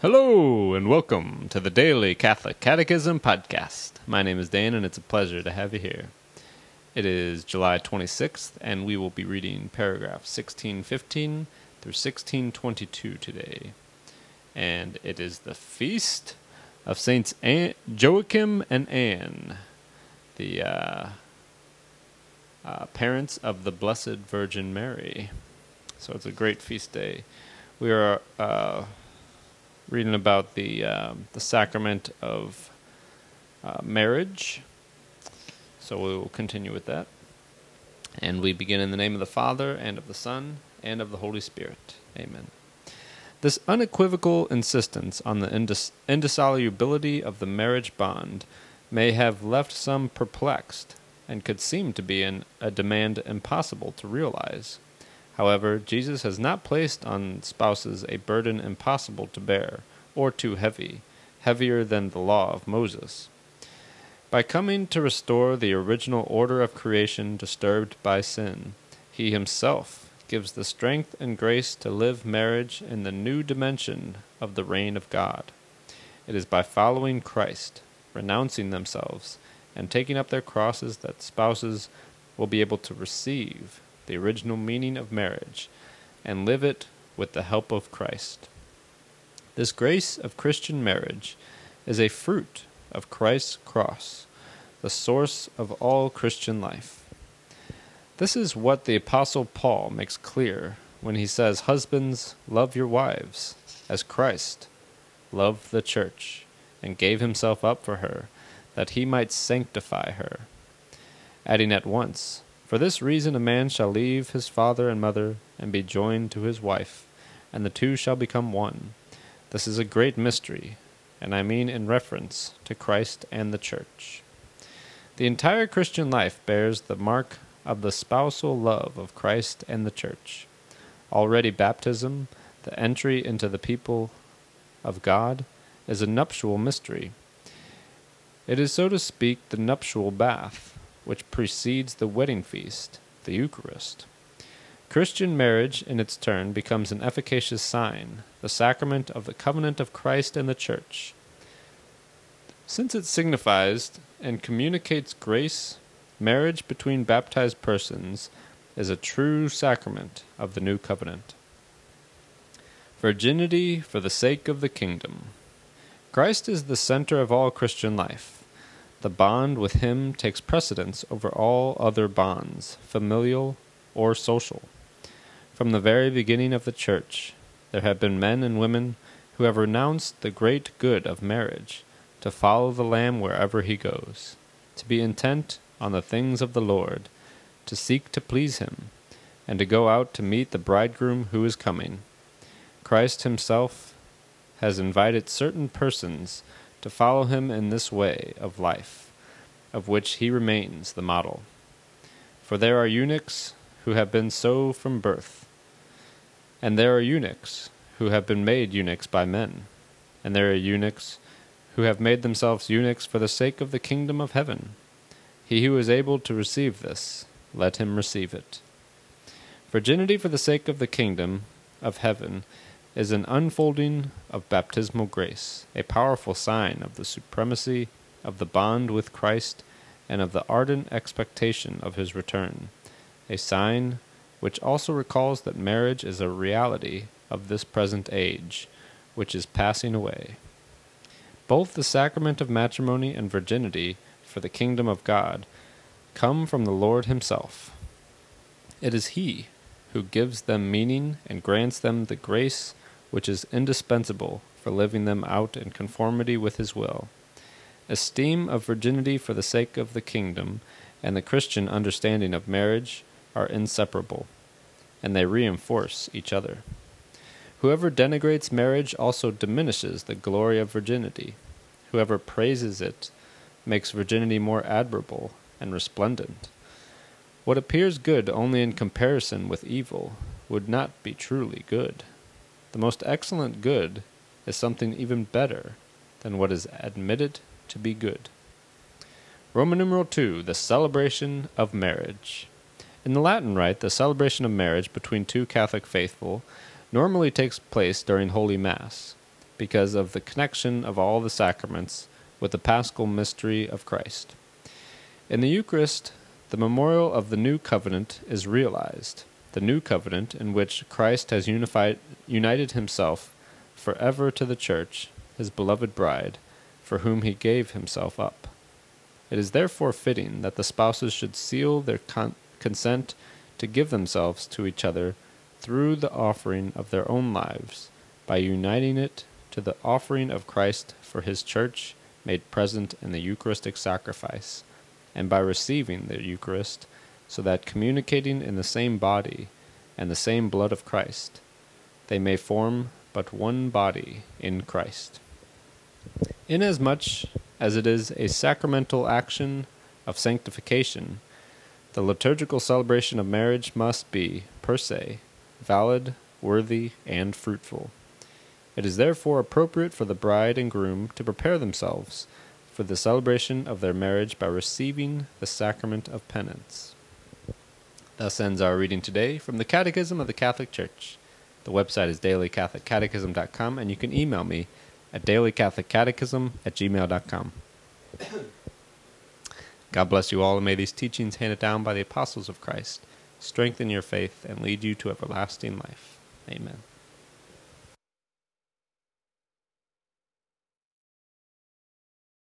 Hello, and welcome to the Daily Catholic Catechism Podcast. My name is Dan, and it's a pleasure to have you here. It is July 26th, and we will be reading paragraph 1615 through 1622 today. And it is the feast of Saints An- Joachim and Anne, the uh, uh, parents of the Blessed Virgin Mary. So it's a great feast day. We are uh, reading about the um, the sacrament of uh, marriage. So we will continue with that. And we begin in the name of the Father, and of the Son, and of the Holy Spirit. Amen. This unequivocal insistence on the indis- indissolubility of the marriage bond may have left some perplexed, and could seem to be an, a demand impossible to realize. However, Jesus has not placed on spouses a burden impossible to bear, or too heavy, heavier than the law of Moses. By coming to restore the original order of creation disturbed by sin, he himself gives the strength and grace to live marriage in the new dimension of the reign of God. It is by following Christ, renouncing themselves, and taking up their crosses that spouses will be able to receive the original meaning of marriage, and live it with the help of Christ. This grace of Christian marriage is a fruit of Christ's cross, the source of all Christian life. This is what the Apostle Paul makes clear when he says, Husbands, love your wives, as Christ loved the church, and gave himself up for her, that he might sanctify her. Adding at once, for this reason a man shall leave his father and mother, and be joined to his wife, and the two shall become one. This is a great mystery, and I mean in reference to Christ and the Church. The entire Christian life bears the mark of the spousal love of Christ and the Church. Already baptism, the entry into the people of God, is a nuptial mystery. It is, so to speak, the nuptial bath which precedes the wedding feast, the Eucharist. Christian marriage, in its turn, becomes an efficacious sign, the sacrament of the covenant of Christ and the Church. Since it signifies and communicates grace, marriage between baptized persons is a true sacrament of the new covenant. Virginity for the sake of the kingdom. Christ is the center of all Christian life. The bond with him takes precedence over all other bonds, familial or social. From the very beginning of the Church, there have been men and women who have renounced the great good of marriage to follow the Lamb wherever he goes, to be intent on the things of the Lord, to seek to please him, and to go out to meet the bridegroom who is coming. Christ himself has invited certain persons to follow him in this way of life, of which he remains the model. For there are eunuchs who have been so from birth, and there are eunuchs who have been made eunuchs by men, and there are eunuchs who have made themselves eunuchs for the sake of the kingdom of heaven. He who is able to receive this, let him receive it. Virginity for the sake of the kingdom of heaven is an unfolding of baptismal grace, a powerful sign of the supremacy of the bond with Christ and of the ardent expectation of his return, a sign which also recalls that marriage is a reality of this present age, which is passing away. Both the sacrament of matrimony and virginity for the kingdom of God come from the Lord Himself. It is He who gives them meaning and grants them the grace which is indispensable for living them out in conformity with his will. Esteem of virginity for the sake of the kingdom and the Christian understanding of marriage are inseparable, and they reinforce each other. Whoever denigrates marriage also diminishes the glory of virginity. Whoever praises it makes virginity more admirable and resplendent. What appears good only in comparison with evil would not be truly good. The most excellent good is something even better than what is admitted to be good. Roman numeral 2, the celebration of marriage. In the Latin Rite, the celebration of marriage between two Catholic faithful normally takes place during Holy Mass. because of the connection of all the sacraments with the paschal mystery of Christ. In the Eucharist, the memorial of the new covenant is realized, the new covenant in which Christ has unified, united himself forever to the Church, his beloved bride, for whom he gave himself up. It is therefore fitting that the spouses should seal their con- consent to give themselves to each other through the offering of their own lives, by uniting it to the offering of Christ for his church made present in the Eucharistic sacrifice, and by receiving the Eucharist, so that communicating in the same body and the same blood of Christ, they may form but one body in Christ. Inasmuch as it is a sacramental action of sanctification, the liturgical celebration of marriage must be, per se, valid, worthy, and fruitful. It is therefore appropriate for the bride and groom to prepare themselves for the celebration of their marriage by receiving the sacrament of penance. Thus ends our reading today from the Catechism of the Catholic Church. The website is dailycatholiccatechism.com, and you can email me at dailycatholiccatechism at gmail.com. God bless you all, and may these teachings handed down by the apostles of Christ strengthen your faith and lead you to everlasting life. Amen.